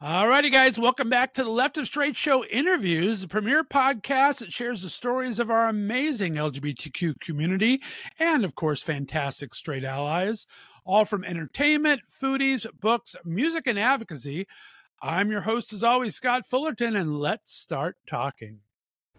Alrighty, guys, welcome back to the Left of Straight Show interviews, the premier podcast that shares the stories of our amazing LGBTQ community and, of course, fantastic straight allies, all from entertainment, foodies, books, music, and advocacy. I'm your host, as always, Scott Fullerton, and let's start talking.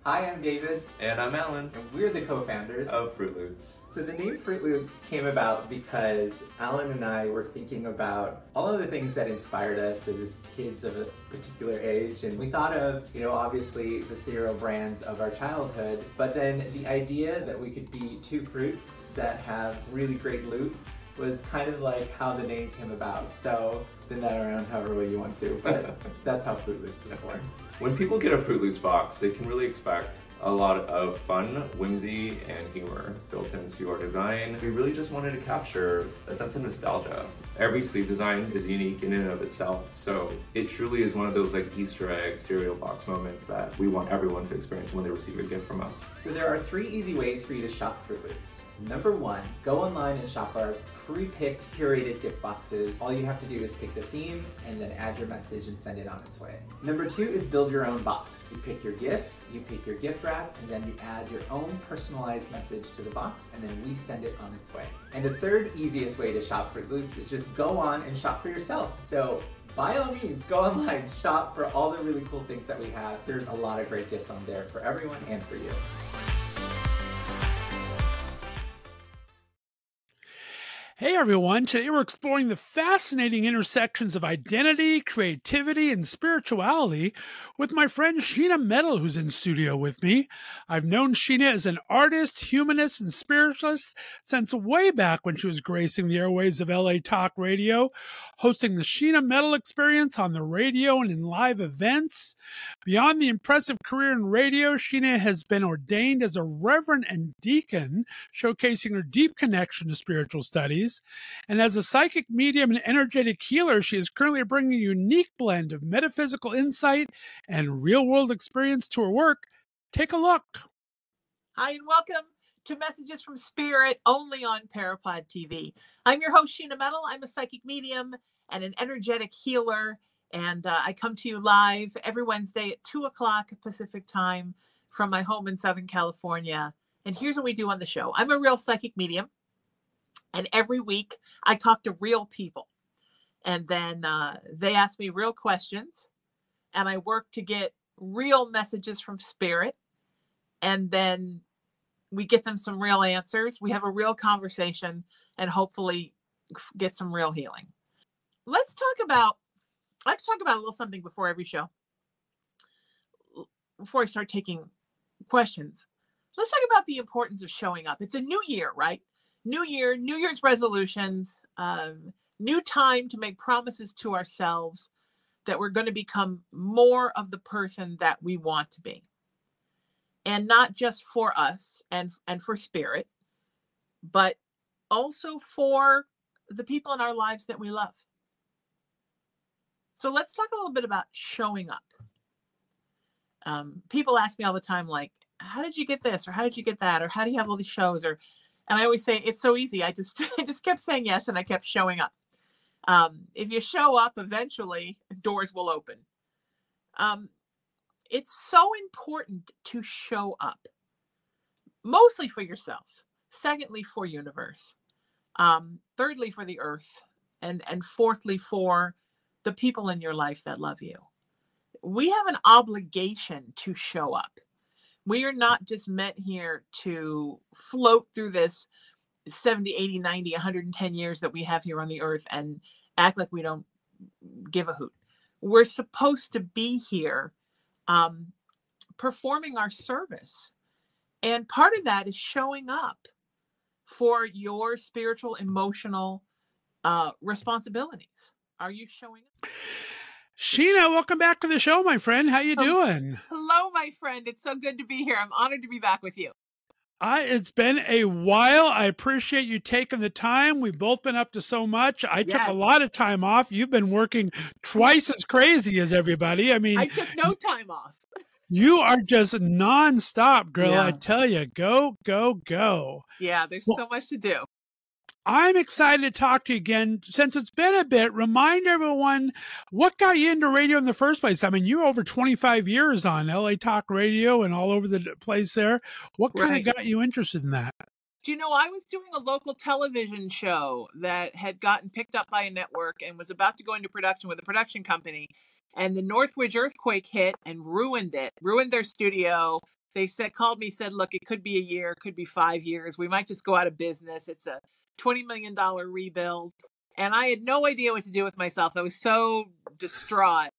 Hi, I'm David. And I'm Alan. And we're the co-founders of Fruit Loots. So the name Fruit Loots came about because Alan and I were thinking about all of the things that inspired us as kids of a particular age. And we thought of, you know, obviously the cereal brands of our childhood, but then the idea that we could be two fruits that have really great loot was kind of like how the name came about. So spin that around however way you want to, but that's how Fruit Loots was born. When people get a Fruit Loots box, they can really expect a lot of fun, whimsy, and humor built into our design. We really just wanted to capture a sense of nostalgia. Every sleeve design is unique in and of itself, so it truly is one of those like Easter egg cereal box moments that we want everyone to experience when they receive a gift from us. So there are three easy ways for you to shop Fruit Loots. Number one, go online and shop our pre-picked curated gift boxes. All you have to do is pick the theme and then add your message and send it on its way. Number two is build your own box. You pick your gifts, you pick your gift wrap, and then you add your own personalized message to the box, and then we send it on its way. And the third easiest way to shop Fruit Loots is just go on and shop for yourself. So by all means, go online, shop for all the really cool things that we have. There's a lot of great gifts on there for everyone and for you. Hey everyone, today we're exploring the fascinating intersections of identity, creativity, and spirituality with my friend Sheena Metal, who's in studio with me. I've known Sheena as an artist, humanist, and spiritualist since way back when she was gracing the airways of LA Talk Radio, hosting the Sheena Metal experience on the radio and in live events. Beyond the impressive career in radio, Sheena has been ordained as a reverend and deacon, showcasing her deep connection to spiritual studies. And as a psychic medium and energetic healer, she is currently bringing a unique blend of metaphysical insight and real world experience to her work. Take a look. Hi, and welcome to Messages from Spirit only on Parapod TV. I'm your host, Sheena Metal. I'm a psychic medium and an energetic healer. And uh, I come to you live every Wednesday at 2 o'clock Pacific time from my home in Southern California. And here's what we do on the show I'm a real psychic medium. And every week I talk to real people. And then uh, they ask me real questions. And I work to get real messages from spirit. And then we get them some real answers. We have a real conversation and hopefully get some real healing. Let's talk about, I like talk about a little something before every show. Before I start taking questions, let's talk about the importance of showing up. It's a new year, right? New year, New Year's resolutions, um, new time to make promises to ourselves that we're going to become more of the person that we want to be. And not just for us and, and for spirit, but also for the people in our lives that we love. So let's talk a little bit about showing up. Um, people ask me all the time, like, how did you get this? Or how did you get that? Or how do you have all these shows? Or and I always say it's so easy. I just I just kept saying yes and I kept showing up. Um, if you show up, eventually doors will open. Um, it's so important to show up, mostly for yourself. Secondly, for universe. Um, thirdly, for the earth, and and fourthly, for the people in your life that love you. We have an obligation to show up we are not just meant here to float through this 70 80 90 110 years that we have here on the earth and act like we don't give a hoot. We're supposed to be here um, performing our service. And part of that is showing up for your spiritual emotional uh, responsibilities. Are you showing up Sheena, welcome back to the show, my friend. How you doing? Hello, my friend. It's so good to be here. I'm honored to be back with you. I, it's been a while. I appreciate you taking the time. We've both been up to so much. I yes. took a lot of time off. You've been working twice as crazy as everybody. I mean, I took no time off. you are just nonstop, girl. Yeah. I tell you, go, go, go. Yeah, there's well, so much to do. I'm excited to talk to you again. Since it's been a bit, remind everyone what got you into radio in the first place. I mean, you're over 25 years on LA Talk Radio and all over the place there. What kind Right. of got you interested in that? Do you know I was doing a local television show that had gotten picked up by a network and was about to go into production with a production company. And the Northridge earthquake hit and ruined it, ruined their studio. They said called me, said, look, it could be a year, could be five years. We might just go out of business. It's a $20 million rebuild. And I had no idea what to do with myself. I was so distraught.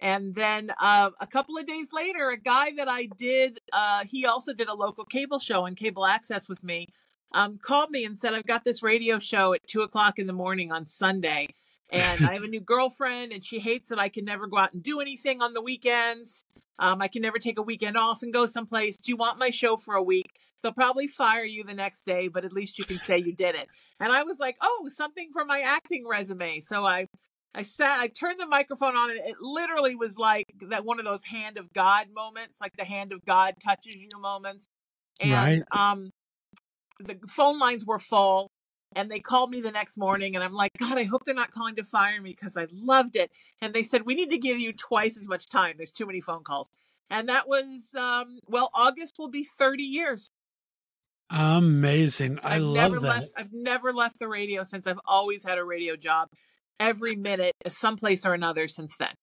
And then uh, a couple of days later, a guy that I did, uh, he also did a local cable show on cable access with me, um, called me and said, I've got this radio show at two o'clock in the morning on Sunday. And I have a new girlfriend, and she hates that I can never go out and do anything on the weekends. Um, I can never take a weekend off and go someplace. Do you want my show for a week? They'll probably fire you the next day, but at least you can say you did it. And I was like, oh, something for my acting resume. So I I sat, I turned the microphone on, and it literally was like that one of those hand of God moments, like the hand of God touches you moments. And Right. um, the phone lines were full, and they called me the next morning, and I'm like, God, I hope they're not calling to fire me because I loved it. And they said, we need to give you twice as much time. There's too many phone calls. And that was, um, well, August will be 30 years. Amazing. I I've love never that. left. I've never left the radio since. I've always had a radio job, every minute, someplace or another since then.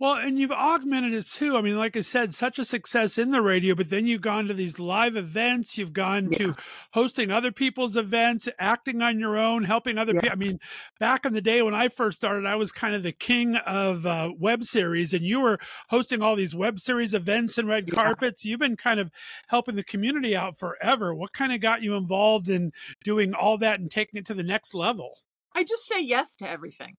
Well, and you've augmented it too. I mean, like I said, such a success in the radio, but then you've gone to these live events. You've gone to hosting other people's events, acting on your own, helping other Yeah. people. I mean, back in the day when I first started, I was kind of the king of uh, web series, and you were hosting all these web series events and red Yeah. carpets. You've been kind of helping the community out forever. What kind of got you involved in doing all that and taking it to the next level? I just say yes to everything.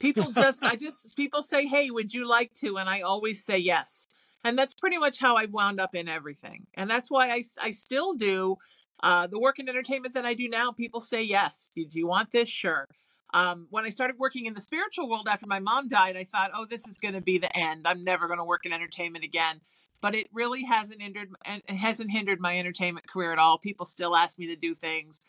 People just, I just, people say, hey, would you like to? And I always say yes. And that's pretty much how I've wound up in everything. And that's why I, I still do uh, the work in entertainment that I do now. People say yes. Do, you want this? Sure. Um, when I started working in the spiritual world after my mom died, I thought, oh, this is going to be the end. I'm never going to work in entertainment again. But it really hasn't hindered, and it hasn't hindered my entertainment career at all. People still ask me to do things.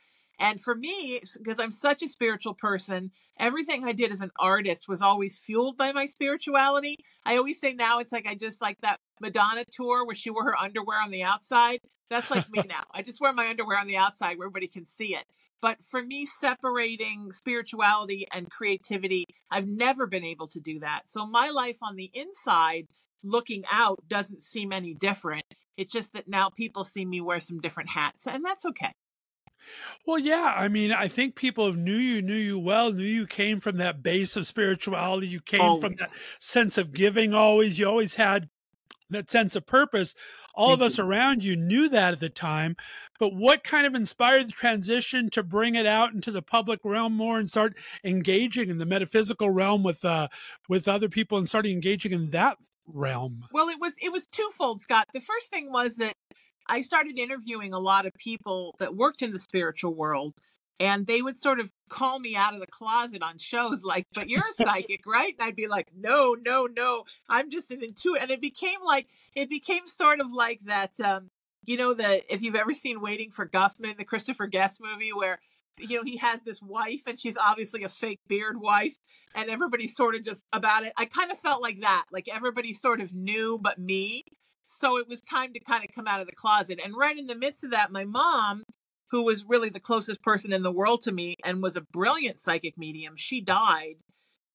And for me, because I'm such a spiritual person, everything I did as an artist was always fueled by my spirituality. I always say now it's like I just like that Madonna tour where she wore her underwear on the outside. That's like me now. I just wear my underwear on the outside where everybody can see it. But for me, separating spirituality and creativity, I've never been able to do that. So my life on the inside, looking out, doesn't seem any different. It's just that now people see me wear some different hats, and that's okay. Well, yeah. I mean, I think people have knew you, knew you well, knew you came from that base of spirituality. You came from that sense of giving always. You always had that sense of purpose. All of Thank us around you knew that at the time. But what kind of inspired the transition to bring it out into the public realm more and start engaging in the metaphysical realm with uh with other people and starting engaging in that realm? Well, it was it was twofold, Scott. The first thing was that I started interviewing a lot of people that worked in the spiritual world, and they would sort of call me out of the closet on shows like, "But you're a psychic, right?" And I'd be like, "No, no, no, I'm just an intuitive." And it became like it became sort of like that. Um, you know, the if you've ever seen Waiting for Guffman, the Christopher Guest movie, where you know he has this wife and she's obviously a fake beard wife and everybody's sort of just about it i kind of felt like that like everybody sort of knew but me so it was time to kind of come out of the closet and right in the midst of that my mom who was really the closest person in the world to me and was a brilliant psychic medium she died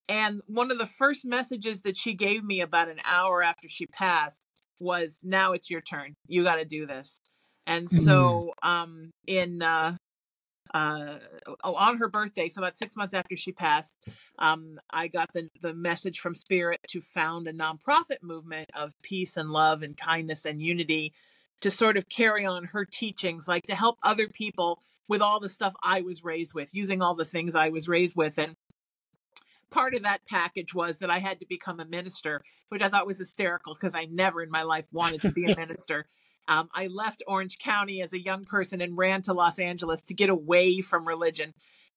and one of the first messages that she gave me about an hour after she passed was now it's your turn. You got to do this. And so um in uh uh oh, on her birthday so about six months after she passed um i got the the message from spirit to found a nonprofit movement of peace and love and kindness and unity to sort of carry on her teachings like to help other people with all the stuff i was raised with using all the things i was raised with. And part of that package was that i had to become a minister which i thought was hysterical because i never in my life wanted to be a minister um, I left Orange County as a young person and ran to Los Angeles to get away from religion.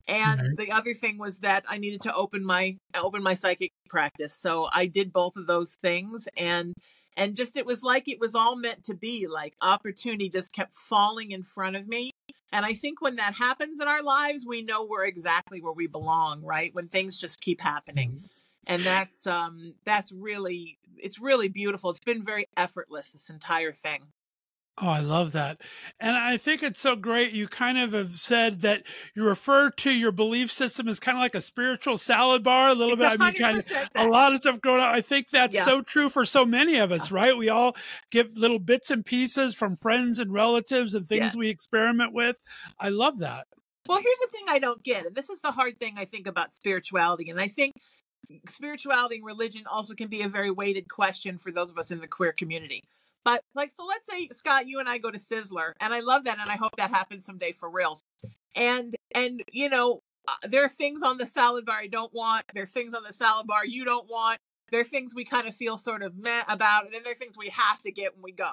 And Right. the other thing was that I needed to open my open my psychic practice. So I did both of those things and and just it was like it was all meant to be like opportunity just kept falling in front of me And I think when that happens in our lives, we know we're exactly where we belong, right? When things just keep happening. Mm-hmm. And that's um that's really it's really beautiful. It's been very effortless this entire thing. Oh, I love that. And I think it's so great. You kind of have said that you refer to your belief system as kind of like a spiritual salad bar, a little It's bit. I mean, kind of 100% a lot of stuff going on. I think that's Yeah. so true for so many of us, right? We all give little bits and pieces from friends and relatives and things we experiment with. I love that. Well, here's the thing I don't get. And this is the hard thing I think about spirituality. And I think spirituality and religion also can be a very weighted question for those of us in the queer community. But like, so let's say Scott, you and I go to Sizzler, and I love that, and I hope that happens someday for real. And and you know, uh, there are things on the salad bar I don't want. There are things on the salad bar you don't want. There are things we kind of feel sort of meh about, and then there are things we have to get when we go.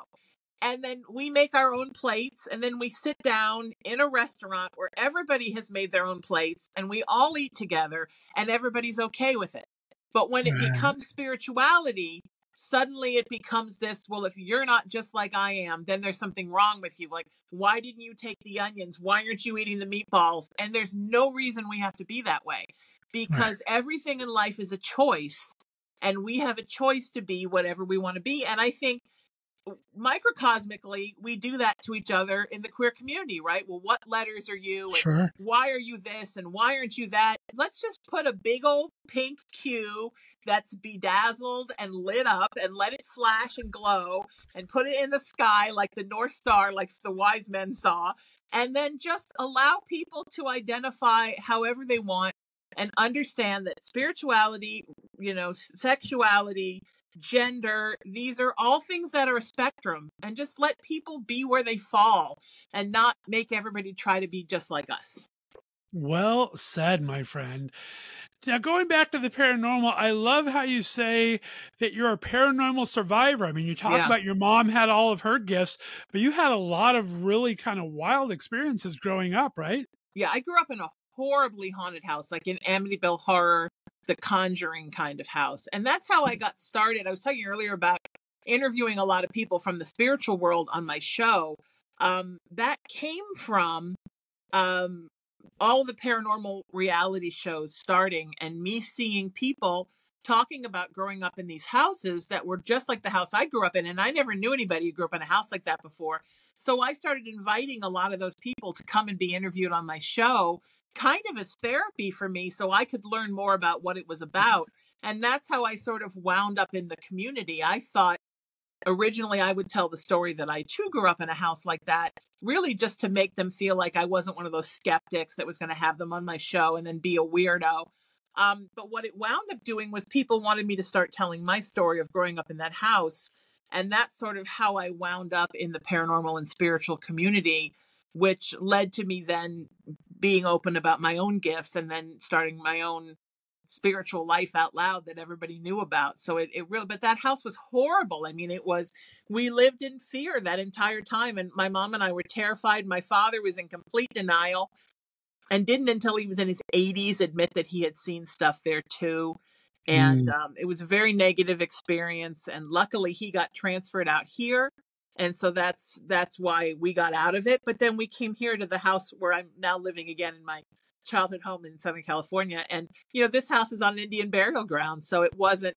And then we make our own plates, and then we sit down in a restaurant where everybody has made their own plates, and we all eat together, and everybody's okay with it. But when it becomes spirituality, suddenly it becomes this well, if you're not just like I am, then there's something wrong with you. Like, why didn't you take the onions? Why aren't you eating the meatballs? And there's no reason we have to be that way because everything in life is a choice, and we have a choice to be whatever we want to be. And I think microcosmically, we do that to each other in the queer community, right? Well, what letters are you? And Sure. why are you this and why aren't you that? Let's just put a big old pink Q that's bedazzled and lit up and let it flash and glow and put it in the sky like the North Star, like the wise men saw. And then just allow people to identify however they want and understand that spirituality, you know, sexuality, gender, these are all things that are a spectrum. And just let people be where they fall and not make everybody try to be just like us. Well said, my friend. Now, going back to the paranormal, I love how you say that you're a paranormal survivor. I mean, you talk Yeah. about your mom had all of her gifts, but you had a lot of really kind of wild experiences growing up, right? Yeah, I grew up in a horribly haunted house, like in Amityville Horror, the Conjuring kind of house. And that's how I got started. I was talking earlier about interviewing a lot of people from the spiritual world on my show. Um, that came from um, all the paranormal reality shows starting and me seeing people talking about growing up in these houses that were just like the house I grew up in. And I never knew anybody who grew up in a house like that before. So I started inviting a lot of those people to come and be interviewed on my show, kind of as therapy for me, so I could learn more about what it was about. And that's how I sort of wound up in the community. I thought originally I would tell the story that I too grew up in a house like that, really just to make them feel like I wasn't one of those skeptics that was going to have them on my show and then be a weirdo. Um, but what it wound up doing was people wanted me to start telling my story of growing up in that house. And that's sort of how I wound up in the paranormal and spiritual community, which led to me then being open about my own gifts and then starting my own spiritual life out loud that everybody knew about. So it, it really, but that house was horrible. I mean, it was, we lived in fear that entire time. And my mom and I were terrified. My father was in complete denial and didn't until he was in his 80s admit that he had seen stuff there too. And um, it was a very negative experience. And luckily, he got transferred out here. And so that's that's why we got out of it. But then we came here to the house where I'm now living again in my childhood home in Southern California. And you know, this house is on Indian burial ground, so it wasn't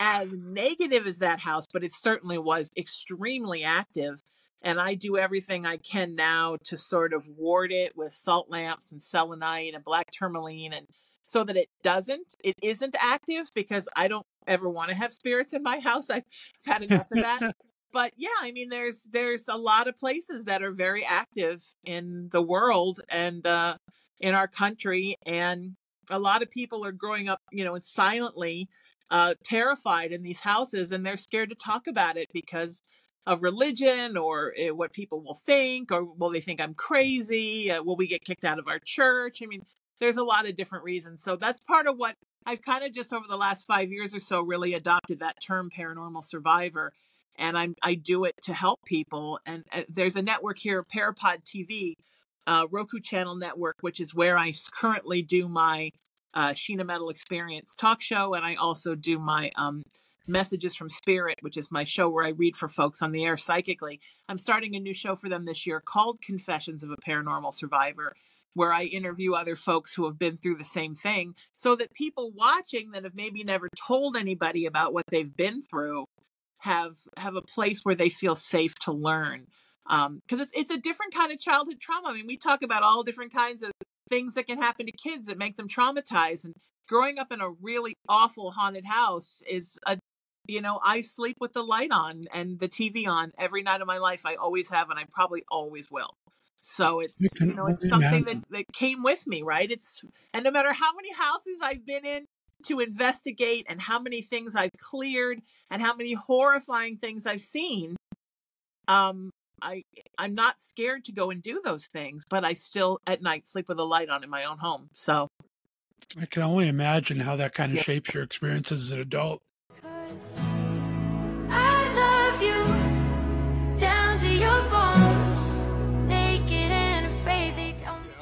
as negative as that house, but it certainly was extremely active. And I do everything I can now to sort of ward it with salt lamps and selenite and black tourmaline and so that it doesn't, it isn't active because I don't ever want to have spirits in my house. I've had enough of that. But yeah, I mean, there's there's a lot of places that are very active in the world and uh, in our country, and a lot of people are growing up, you know, silently uh, terrified in these houses, and they're scared to talk about it because of religion or uh, what people will think, or will they think I'm crazy? Uh, will we get kicked out of our church? I mean, there's a lot of different reasons. So that's part of what I've kind of just over the last five years or so really adopted that term paranormal survivor. And I'm, I do it to help people. And uh, there's a network here, Parapod TV, uh, Roku channel network, which is where I currently do my uh, Sheena Metal Experience talk show. And I also do my um, Messages from Spirit, which is my show where I read for folks on the air psychically. I'm starting a new show for them this year called Confessions of a Paranormal Survivor, where I interview other folks who have been through the same thing so that people watching that have maybe never told anybody about what they've been through have have a place where they feel safe to learn because um, it's it's a different kind of childhood trauma. I mean, we talk about all different kinds of things that can happen to kids that make them traumatized, and growing up in a really awful haunted house is a you know i sleep with the light on and the tv on every night of my life. I always have and i probably always will. So it's you know it's something that, that came with me right? It's and no matter how many houses i've been in to investigate and how many things i've cleared and how many horrifying things i've seen um i i'm not scared to go and do those things but i still at night sleep with a light on in my own home so i can only imagine how that kind of yeah. shapes your experience as an adult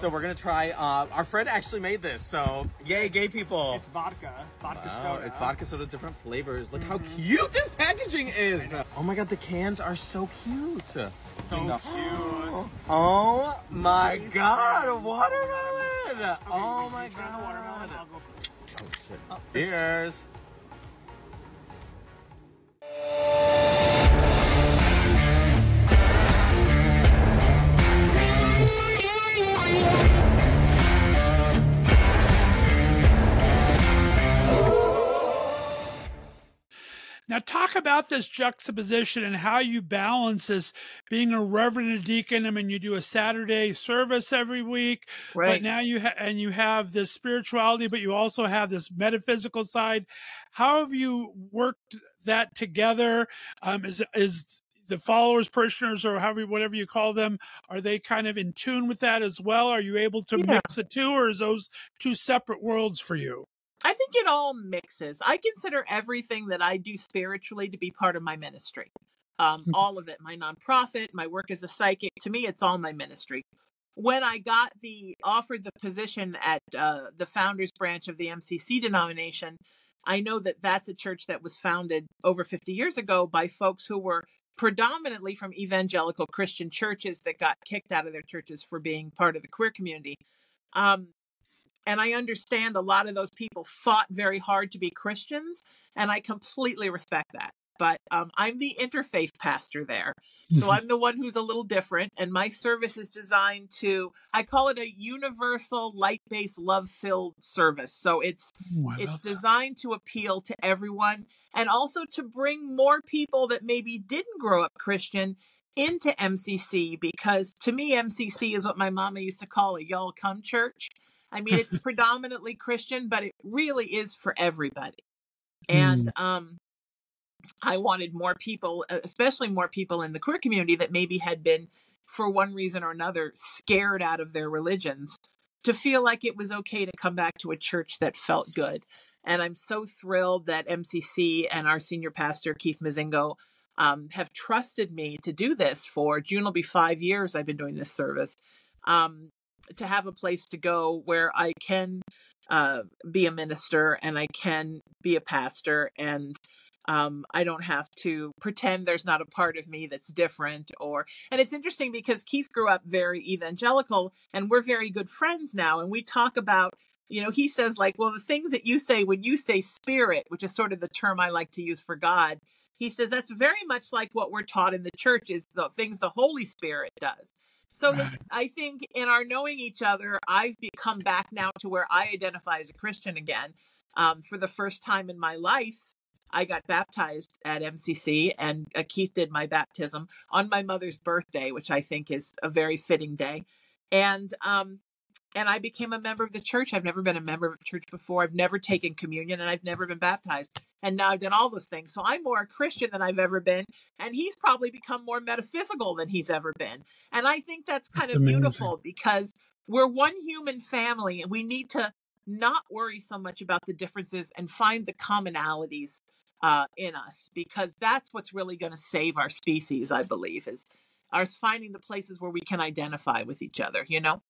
So we're gonna try. Uh, our friend actually made this. So yay, gay people! It's vodka, vodka wow, soda. It's vodka soda, different flavors. Look mm-hmm. how cute this packaging is. Oh my god, the cans are so cute. So cute. Oh my god, watermelon! Okay, oh my god. Watermelon, oh shit. Oh, Cheers. Now, talk about this juxtaposition and how you balance this being a reverend and a deacon. I mean, you do a Saturday service every week, right. but now you have and you have this spirituality, but you also have this metaphysical side. How have you worked that together? Um, is is the followers, parishioners, or however whatever you call them, are they kind of in tune with that as well? Are you able to yeah. mix the two, or is those two separate worlds for you? I think it all mixes. I consider everything that I do spiritually to be part of my ministry. Um, hmm. all of it, my nonprofit, my work as a psychic. To me, it's all my ministry. When I got the offered the position at uh, the founders branch of the MCC denomination, I know that that's a church that was founded over 50 years ago by folks who were predominantly from evangelical Christian churches that got kicked out of their churches for being part of the queer community. Um, and I understand a lot of those people fought very hard to be Christians, and I completely respect that. But um, I'm the interfaith pastor there. So mm-hmm. I'm the one who's a little different. And my service is designed to, I call it a universal light based love filled service. So it's, oh, it's designed to appeal to everyone and also to bring more people that maybe didn't grow up Christian into MCC because to me, MCC is what my mama used to call a y'all come church. I mean, it's predominantly Christian, but it really is for everybody. And mm. um, I wanted more people, especially more people in the queer community that maybe had been, for one reason or another, scared out of their religions, to feel like it was okay to come back to a church that felt good. And I'm so thrilled that MCC and our senior pastor, Keith Mozingo, um, have trusted me to do this for June will be five years I've been doing this service. Um, to have a place to go where I can uh, be a minister and I can be a pastor and um, I don't have to pretend there's not a part of me that's different or and it's interesting because Keith grew up very evangelical and we're very good friends now and we talk about you know he says like well the things that you say when you say spirit which is sort of the term I like to use for God he says that's very much like what we're taught in the church is the things the Holy Spirit does so. I think in our knowing each other, I've become back now to where I identify as a Christian again. Um, for the first time in my life, I got baptized at MCC, and uh, Keith did my baptism on my mother's birthday, which I think is a very fitting day. And um, and I became a member of the church. I've never been a member of a church before. I've never taken communion and I've never been baptized. And now I've done all those things. So I'm more a Christian than I've ever been. And he's probably become more metaphysical than he's ever been. And I think that's kind that's of amazing. beautiful because we're one human family and we need to not worry so much about the differences and find the commonalities uh, in us because that's what's really going to save our species, I believe, is us finding the places where we can identify with each other, you know?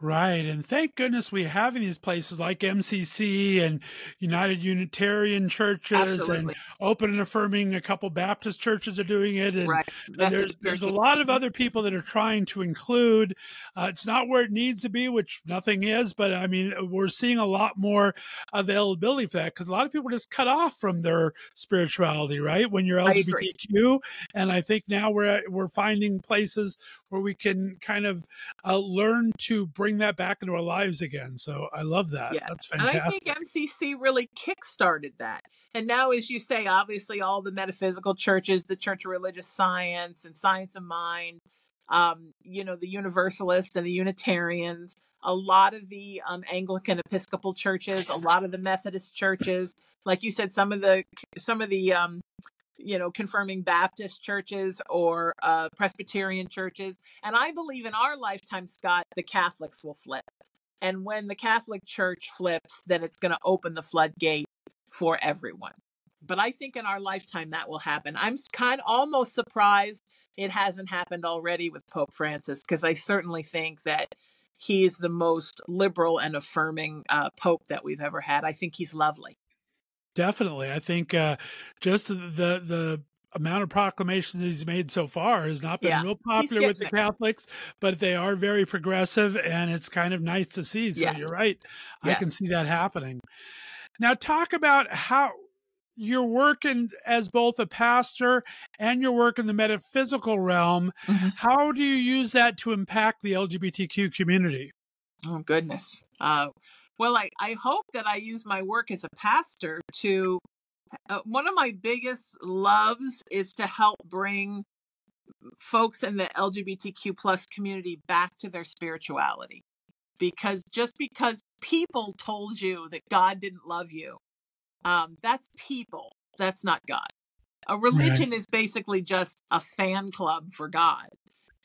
Right. And thank goodness we have in these places like MCC and United Unitarian churches Absolutely. and Open and Affirming. A couple Baptist churches are doing it. And Right. and there's there's a lot of other people that are trying to include. Uh, it's not where it needs to be, which nothing is, but I mean we're seeing a lot more availability for that because a lot of people are just cut off from their spirituality, right? When you're I. LGBTQ, and I think now we're we're finding places where we can kind of uh, learn to bring that back into our lives again. So I love that. Yeah. That's And I think MCC really kickstarted that. And now, as you say, obviously, all the metaphysical churches, the Church of Religious Science and Science of Mind, um, you know, the Universalists and the Unitarians, a lot of the um, Anglican Episcopal churches, a lot of the Methodist churches, like you said, some of the some of the um, you know confirming Baptist churches or uh, Presbyterian churches, and I believe in our lifetime, Scott, the Catholics will flip. And when the Catholic Church flips, then it's going to open the floodgate for everyone. But I think in our lifetime that will happen. I'm kind of almost surprised it hasn't happened already with Pope Francis because I certainly think that he is the most liberal and affirming uh, Pope that we've ever had. I think he's lovely. Definitely. I think uh, just the the amount of proclamations he's made so far has not been Yeah, real popular with the. Catholics, but they are very progressive and it's kind of nice to see. So Yes. you're right. I can see that happening. Now talk about how you're working as both a pastor and you're working in the metaphysical realm. How do you use that to impact the LGBTQ community? Oh goodness. Uh, well, I, I hope that I use my work as a pastor to. Uh, one of my biggest loves is to help bring folks in the LGBTQ plus community back to their spirituality. Because just because people told you that God didn't love you, um, that's people. That's not God. A religion is basically just a fan club for God.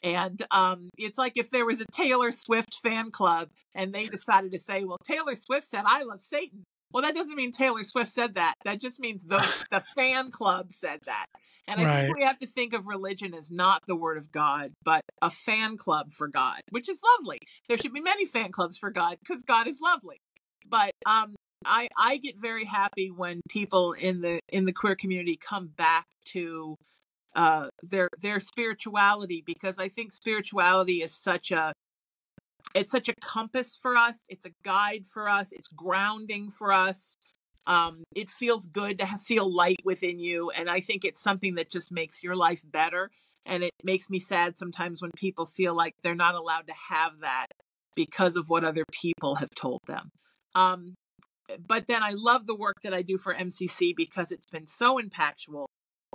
And um, it's like if there was a Taylor Swift fan club and they decided to say, well, Taylor Swift said, I love Satan. Well, that doesn't mean Taylor Swift said that. That just means the, the fan club said that. And I Right. think we have to think of religion as not the word of God, but a fan club for God, which is lovely. There should be many fan clubs for God because God is lovely. But um, I I get very happy when people in the in the queer community come back to uh their their spirituality because I think spirituality is such a it's such a compass for us it's a guide for us it's grounding for us um it feels good to have, feel light within you and I think it's something that just makes your life better and it makes me sad sometimes when people feel like they're not allowed to have that because of what other people have told them. Um but then I love the work that I do for MCC because it's been so impactful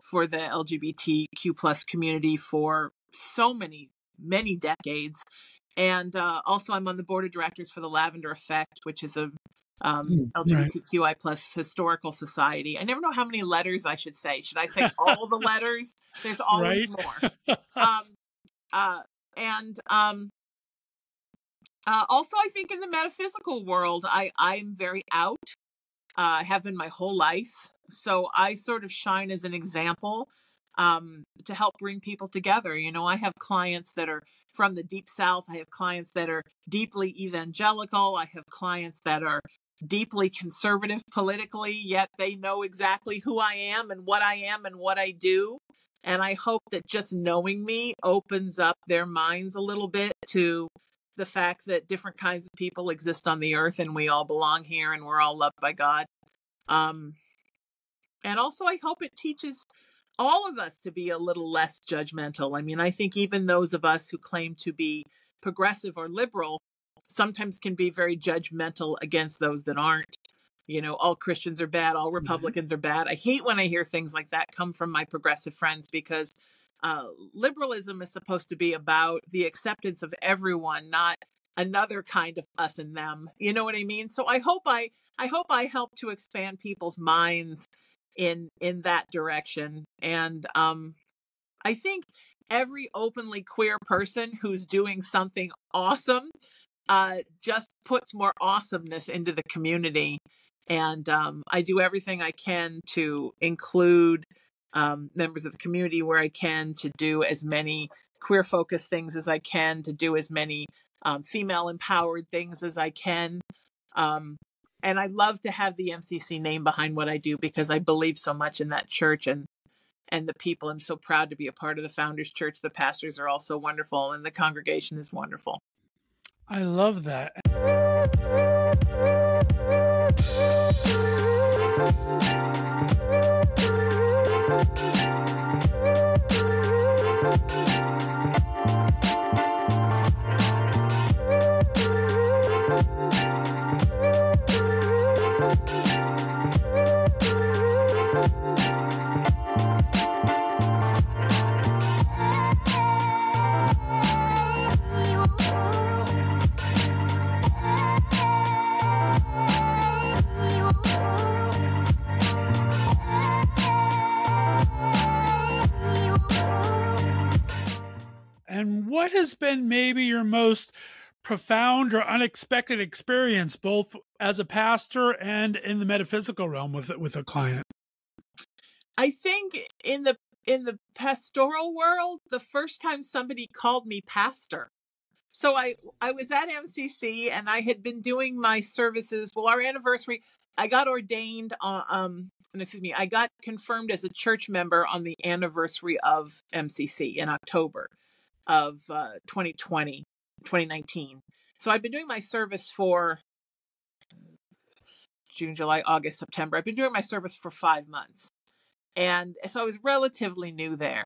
for the LGBTQ plus community for so many many decades. And uh, also, I'm on the board of directors for the Lavender Effect, which is a um, Mm, right. LGBTQI plus historical society. I never know how many letters I should say. Should I say all the letters? There's always Right. more um uh and um uh also i think in the metaphysical world i i'm very out uh, i have been my whole life so i sort of shine as an example um to help bring people together you know i have clients that are from the deep south i have clients that are deeply evangelical i have clients that are deeply conservative politically yet they know exactly who i am and what i am and what i do and I hope that just knowing me opens up their minds a little bit to the fact that different kinds of people exist on the earth and we all belong here and we're all loved by God. Um, and also, I hope it teaches all of us to be a little less judgmental. I mean, I think even those of us who claim to be progressive or liberal sometimes can be very judgmental against those that aren't. You know all christians are bad all republicans are bad. I hate when i hear things like that come from my progressive friends because uh, liberalism is supposed to be about the acceptance of everyone not another kind of us and them. You know what i mean? So i hope i i hope i help to expand people's minds in in that direction and um i think every openly queer person who's doing something awesome uh just puts more awesomeness into the community and um, I do everything I can to include um, members of the community where I can, to do as many queer focused things as I can, to do as many um, female empowered things as I can. Um, and I love to have the MCC name behind what I do because I believe so much in that church and and the people. I'm so proud to be a part of the Founders Church. The pastors are all so wonderful, and the congregation is wonderful. I love that. What has been maybe your most profound or unexpected experience, both as a pastor and in the metaphysical realm with with a client? I think in the in the pastoral world, the first time somebody called me pastor. So I I was at MCC and I had been doing my services. Well, our anniversary, I got ordained. Uh, um, excuse me, I got confirmed as a church member on the anniversary of MCC in October of uh, 2020, 2019. So I've been doing my service for June, July, August, September. I've been doing my service for five months. And so I was relatively new there.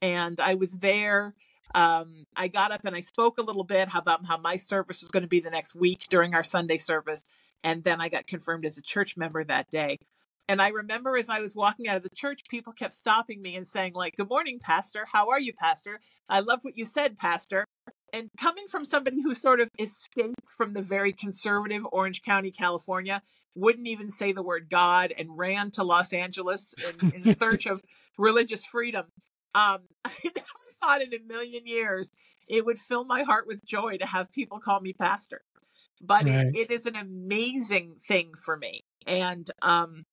And I was there. Um, I got up and I spoke a little bit about how my service was going to be the next week during our Sunday service. And then I got confirmed as a church member that day. And I remember as I was walking out of the church, people kept stopping me and saying, like, Good morning, Pastor. How are you, Pastor? I love what you said, Pastor. And coming from somebody who sort of escaped from the very conservative Orange County, California, wouldn't even say the word God and ran to Los Angeles in, in search of religious freedom. Um, I never thought in a million years it would fill my heart with joy to have people call me pastor. But right. it, it is an amazing thing for me. And um,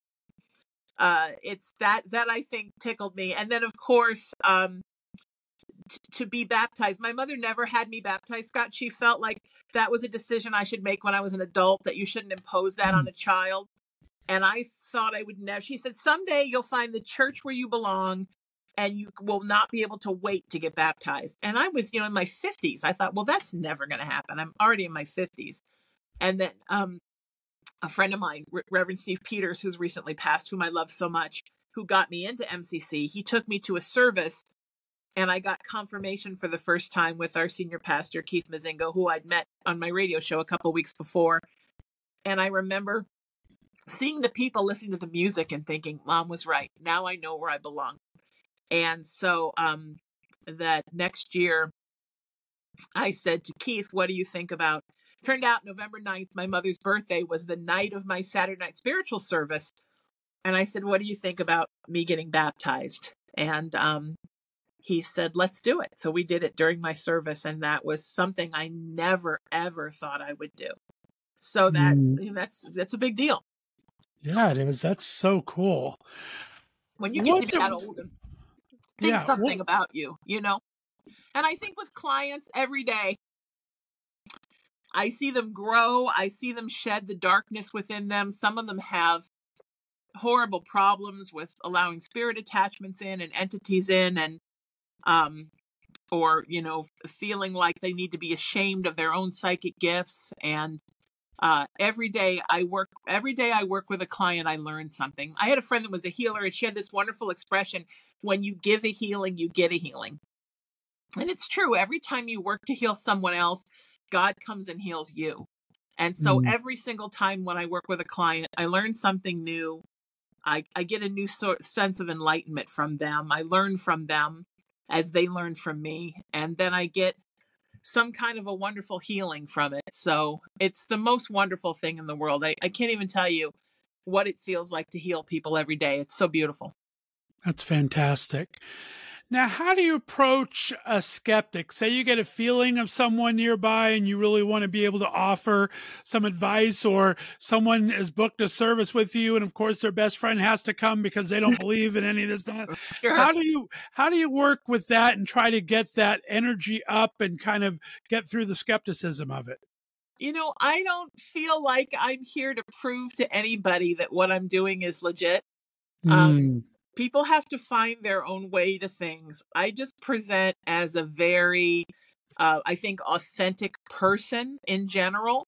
uh, it's that that I think tickled me. And then of course, um, t- to be baptized. My mother never had me baptized, Scott. She felt like that was a decision I should make when I was an adult. That you shouldn't impose that on mm. a child. And I thought I would never. She said, "Someday you'll find the church where you belong." And you will not be able to wait to get baptized. And I was, you know, in my 50s. I thought, well, that's never going to happen. I'm already in my 50s. And then um, a friend of mine, Reverend Steve Peters, who's recently passed, whom I love so much, who got me into MCC, he took me to a service and I got confirmation for the first time with our senior pastor, Keith Mozingo, who I'd met on my radio show a couple weeks before. And I remember seeing the people listening to the music and thinking, Mom was right. Now I know where I belong. And so um, that next year, I said to Keith, What do you think about Turned out November 9th, my mother's birthday, was the night of my Saturday night spiritual service. And I said, What do you think about me getting baptized? And um, he said, Let's do it. So we did it during my service. And that was something I never, ever thought I would do. So that's, mm. that's, that's a big deal. Yeah, it was. That's so cool. When you get what to be that old and think yeah, something what... about you, you know? And I think with clients every day, I see them grow. I see them shed the darkness within them. Some of them have horrible problems with allowing spirit attachments in and entities in and um or you know feeling like they need to be ashamed of their own psychic gifts and uh, every day I work every day I work with a client I learn something. I had a friend that was a healer and she had this wonderful expression when you give a healing you get a healing. And it's true every time you work to heal someone else God comes and heals you. And so mm. every single time when I work with a client, I learn something new. I, I get a new sort, sense of enlightenment from them. I learn from them as they learn from me. And then I get some kind of a wonderful healing from it. So it's the most wonderful thing in the world. I, I can't even tell you what it feels like to heal people every day. It's so beautiful. That's fantastic. Now, how do you approach a skeptic? Say you get a feeling of someone nearby and you really want to be able to offer some advice, or someone has booked a service with you, and of course their best friend has to come because they don't believe in any of this. Sure. How do you how do you work with that and try to get that energy up and kind of get through the skepticism of it? You know, I don't feel like I'm here to prove to anybody that what I'm doing is legit. Um, Mm, people have to find their own way to things. I just present as a very, uh, I think, authentic person in general,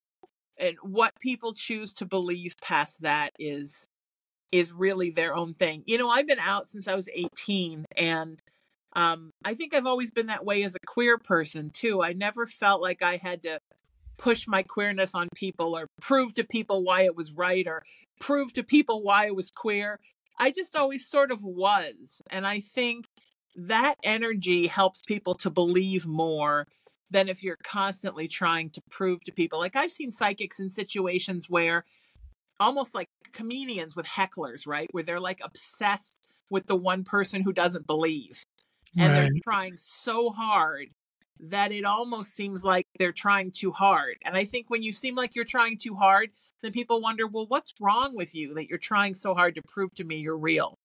and what people choose to believe past that is is really their own thing. You know, I've been out since I was 18, and um, I think I've always been that way as a queer person too. I never felt like I had to push my queerness on people or prove to people why it was right or prove to people why it was queer. I just always sort of was. And I think that energy helps people to believe more than if you're constantly trying to prove to people. Like I've seen psychics in situations where almost like comedians with hecklers, right? Where they're like obsessed with the one person who doesn't believe. And they're trying so hard that it almost seems like they're trying too hard. And I think when you seem like you're trying too hard, then people wonder, well, what's wrong with you that you're trying so hard to prove to me you're real?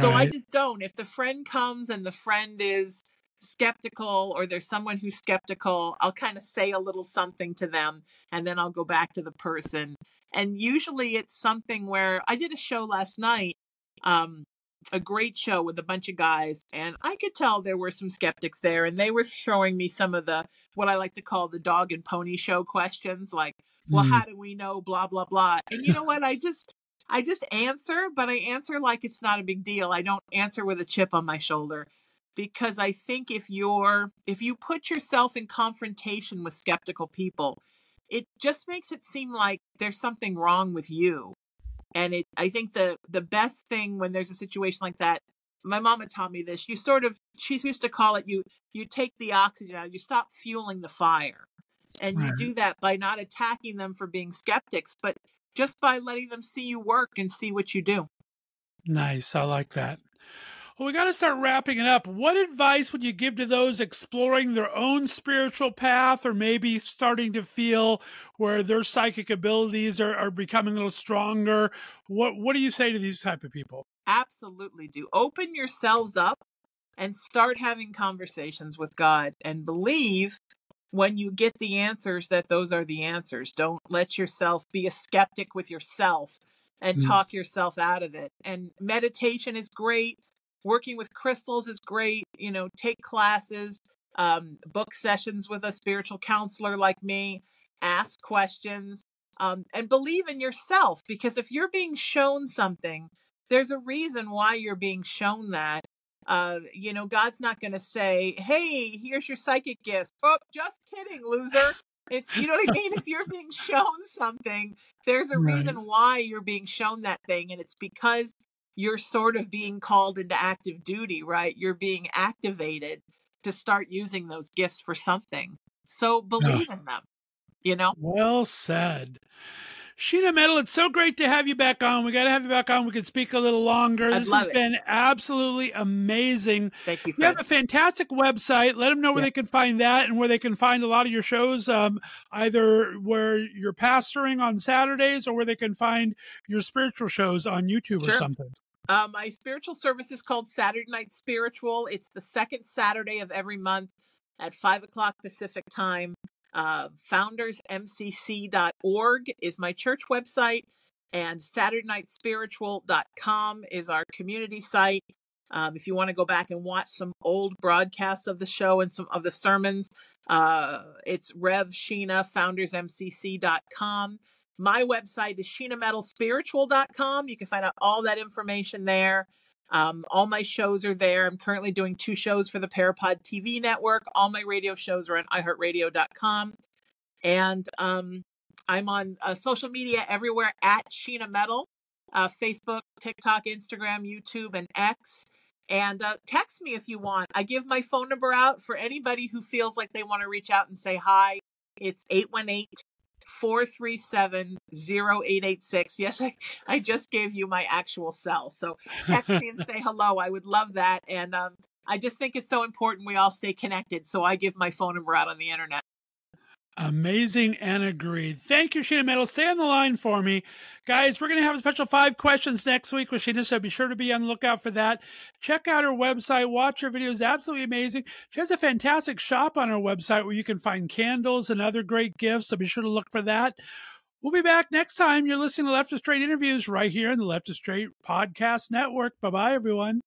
So I just don't. If the friend comes and the friend is skeptical or there's someone who's skeptical, I'll kind of say a little something to them and then I'll go back to the person. And usually it's something where I did a show last night, um, a great show with a bunch of guys, and I could tell there were some skeptics there, and they were showing me some of the what I like to call the dog and pony show questions, like, well, Mm, how do we know? Blah blah blah. And you know what? I just I just answer, but I answer like it's not a big deal. I don't answer with a chip on my shoulder because I think if you're if you put yourself in confrontation with skeptical people, it just makes it seem like there's something wrong with you. And it I think the the best thing when there's a situation like that, my mama taught me this. You sort of she used to call it you you take the oxygen out, you stop fueling the fire. And you do that by not attacking them for being skeptics, but just by letting them see you work and see what you do. Nice. I like that. Well, we got to start wrapping it up. What advice would you give to those exploring their own spiritual path or maybe starting to feel where their psychic abilities are, are becoming a little stronger? What what do you say to these type of people? Absolutely do. Open yourselves up and start having conversations with God and believe when you get the answers that those are the answers. Don't let yourself be a skeptic with yourself and Mm, talk yourself out of it. And meditation is great. Working with crystals is great. You know, take classes, um, book sessions with a spiritual counselor like me, ask questions, um, and believe in yourself. Because if you're being shown something, there's a reason why you're being shown that. Uh, you know, God's not going to say, "Hey, here's your psychic gifts." Oh, just kidding, loser. It's you know what I mean. If you're being shown something, there's a Right. reason why you're being shown that thing, and it's because you're sort of being called into active duty, right? You're being activated to start using those gifts for something. So believe in them. You know. well said. Sheena Metal, it's so great to have you back on. We got to have you back on. We could speak a little longer. I'd This has it. been absolutely amazing. Thank you, You have a fantastic website. Let them know where Yeah. they can find that and where they can find a lot of your shows, um, either where you're pastoring on Saturdays or where they can find your spiritual shows on YouTube or something. Uh, my spiritual service is called Saturday Night Spiritual. It's the second Saturday of every month at 5 o'clock Pacific time. Uh, foundersmcc.org is my church website, and SaturdayNightSpiritual.com is our community site. Um, if you want to go back and watch some old broadcasts of the show and some of the sermons, uh, it's Rev Sheena, foundersmcc.com. My website is sheenametalspiritual.com. You can find out all that information there. Um, all my shows are there. I'm currently doing two shows for the Parapod TV network. All my radio shows are on iHeartRadio.com. And um, I'm on uh, social media everywhere at Sheena Metal uh, Facebook, TikTok, Instagram, YouTube, and X. And uh, text me if you want. I give my phone number out for anybody who feels like they want to reach out and say hi. It's 818 437 0886. Yes, I, I just gave you my actual cell. So text me and say hello. I would love that. And um, I just think it's so important we all stay connected. So I give my phone number out on the internet. Amazing and agreed. Thank you, Sheena Metal. Stay on the line for me. Guys, we're going to have a special five questions next week with Sheena, so be sure to be on the lookout for that. Check out her website. Watch her videos. Absolutely amazing. She has a fantastic shop on her website where you can find candles and other great gifts, so be sure to look for that. We'll be back next time. You're listening to Left of Straight interviews right here in the Left of Straight Podcast Network. Bye bye, everyone.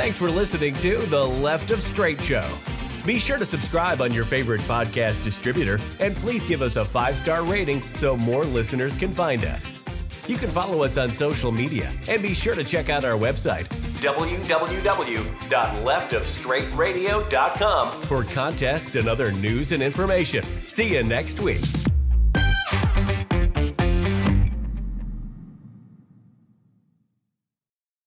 Thanks for listening to The Left of Straight Show. Be sure to subscribe on your favorite podcast distributor and please give us a five star rating so more listeners can find us. You can follow us on social media and be sure to check out our website, www.leftofstraightradio.com, for contests and other news and information. See you next week.